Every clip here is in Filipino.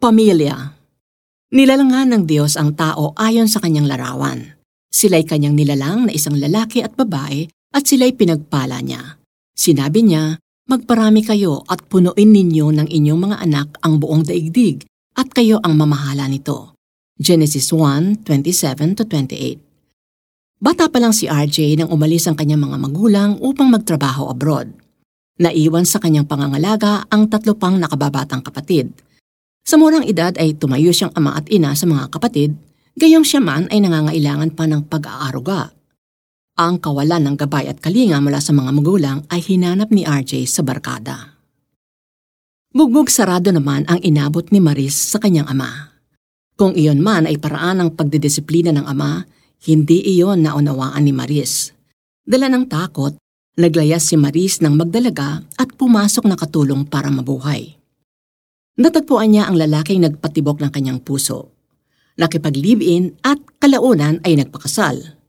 Pamilya Nilalangan ng Diyos ang tao ayon sa kanyang larawan. Sila'y kanyang nilalang na isang lalaki at babae at sila'y pinagpala niya. Sinabi niya, Magparami kayo at punuin ninyo ng inyong mga anak ang buong daigdig at kayo ang mamahala nito. Genesis 1:27-28 Bata pa lang si RJ nang umalis ang kanyang mga magulang upang magtrabaho abroad. Naiwan sa kanyang pangangalaga ang tatlo pang nakababatang kapatid. Sa murang edad ay tumayo siyang ama at ina sa mga kapatid, gayong siya man ay nangangailangan pa ng pag-aaruga ang kawalan ng gabay at kalinga mula sa mga magulang ay hinanap ni RJ sa barkada. Bugbog sarado naman ang inabot ni Maris sa kanyang ama. Kung iyon man ay paraan ng pagdidisiplina ng ama, hindi iyon naunawaan ni Maris. Dala ng takot, naglayas si Maris ng magdalaga at pumasok na katulong para mabuhay. Natagpuan niya ang lalaking nagpatibok ng kanyang puso. Nakipag-live-in at kalaunan ay nagpakasal.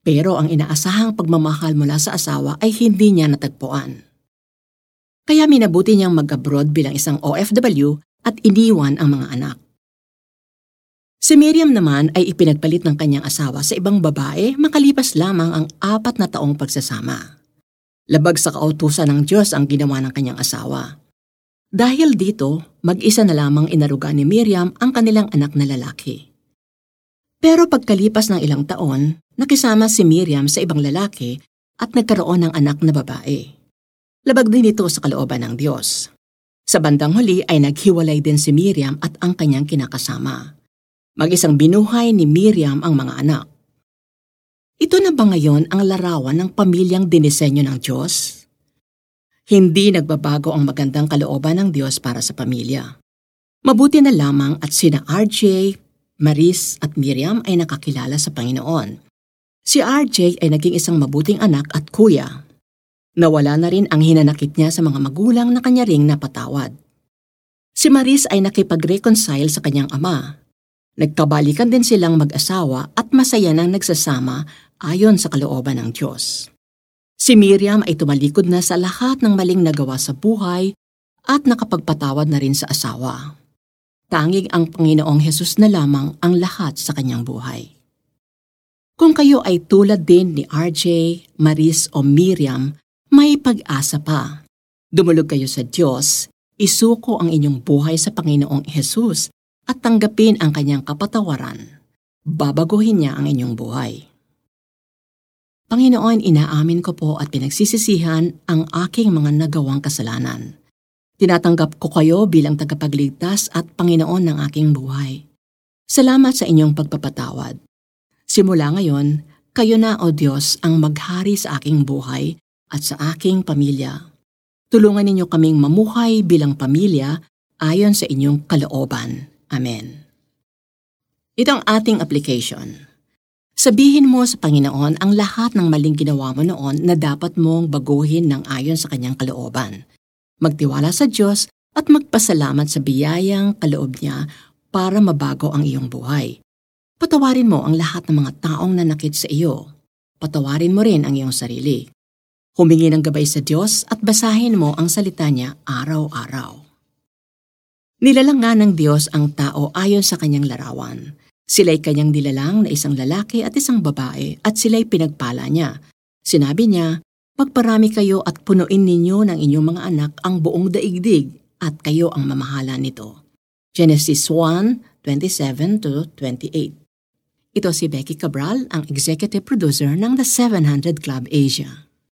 Pero ang inaasahang pagmamahal mula sa asawa ay hindi niya natagpuan. Kaya minabuti niyang mag-abroad bilang isang OFW at iniwan ang mga anak. Si Miriam naman ay ipinagpalit ng kanyang asawa sa ibang babae makalipas lamang ang apat na taong pagsasama. Labag sa kautusan ng Diyos ang ginawa ng kanyang asawa. Dahil dito, mag-isa na lamang inaruga ni Miriam ang kanilang anak na lalaki. Pero pagkalipas ng ilang taon, nakisama si Miriam sa ibang lalaki at nagkaroon ng anak na babae. Labag din ito sa kalooban ng Diyos. Sa bandang huli ay naghiwalay din si Miriam at ang kanyang kinakasama. Mag-isang binuhay ni Miriam ang mga anak. Ito na ba ngayon ang larawan ng pamilyang dinisenyo ng Diyos? Hindi nagbabago ang magandang kalooban ng Diyos para sa pamilya. Mabuti na lamang at sina RJ, Maris at Miriam ay nakakilala sa Panginoon Si RJ ay naging isang mabuting anak at kuya. Nawala na rin ang hinanakit niya sa mga magulang na kanya ring napatawad. Si Maris ay nakipag-reconcile sa kanyang ama. Nagkabalikan din silang mag-asawa at masaya nang nagsasama ayon sa kalooban ng Diyos. Si Miriam ay tumalikod na sa lahat ng maling nagawa sa buhay at nakapagpatawad na rin sa asawa. Tanging ang Panginoong Hesus na lamang ang lahat sa kanyang buhay. Kung kayo ay tulad din ni RJ, Maris o Miriam, may pag-asa pa. Dumulog kayo sa Diyos, isuko ang inyong buhay sa Panginoong Hesus at tanggapin ang kanyang kapatawaran. Babaguhin niya ang inyong buhay. Panginoon, inaamin ko po at pinagsisisihan ang aking mga nagawang kasalanan. Tinatanggap ko kayo bilang tagapagligtas at Panginoon ng aking buhay. Salamat sa inyong pagpapatawad. Simula ngayon, kayo na o Diyos ang maghari sa aking buhay at sa aking pamilya. Tulungan ninyo kaming mamuhay bilang pamilya ayon sa inyong kalooban. Amen. Ito ang ating application. Sabihin mo sa Panginoon ang lahat ng maling ginawa mo noon na dapat mong baguhin ng ayon sa kanyang kalooban. Magtiwala sa Diyos at magpasalamat sa biyayang kaloob niya para mabago ang iyong buhay. Patawarin mo ang lahat ng mga taong nanakit sa iyo. Patawarin mo rin ang iyong sarili. Humingi ng gabay sa Diyos at basahin mo ang salita niya araw-araw. Nilalang ng Diyos ang tao ayon sa kanyang larawan. Sila'y kanyang nilalang na isang lalaki at isang babae at sila'y pinagpala niya. Sinabi niya, Magparami kayo at punuin ninyo ng inyong mga anak ang buong daigdig at kayo ang mamahala nito. Genesis 1, 27 to 28 ito si Becky Cabral, ang executive producer ng The 700 Club Asia.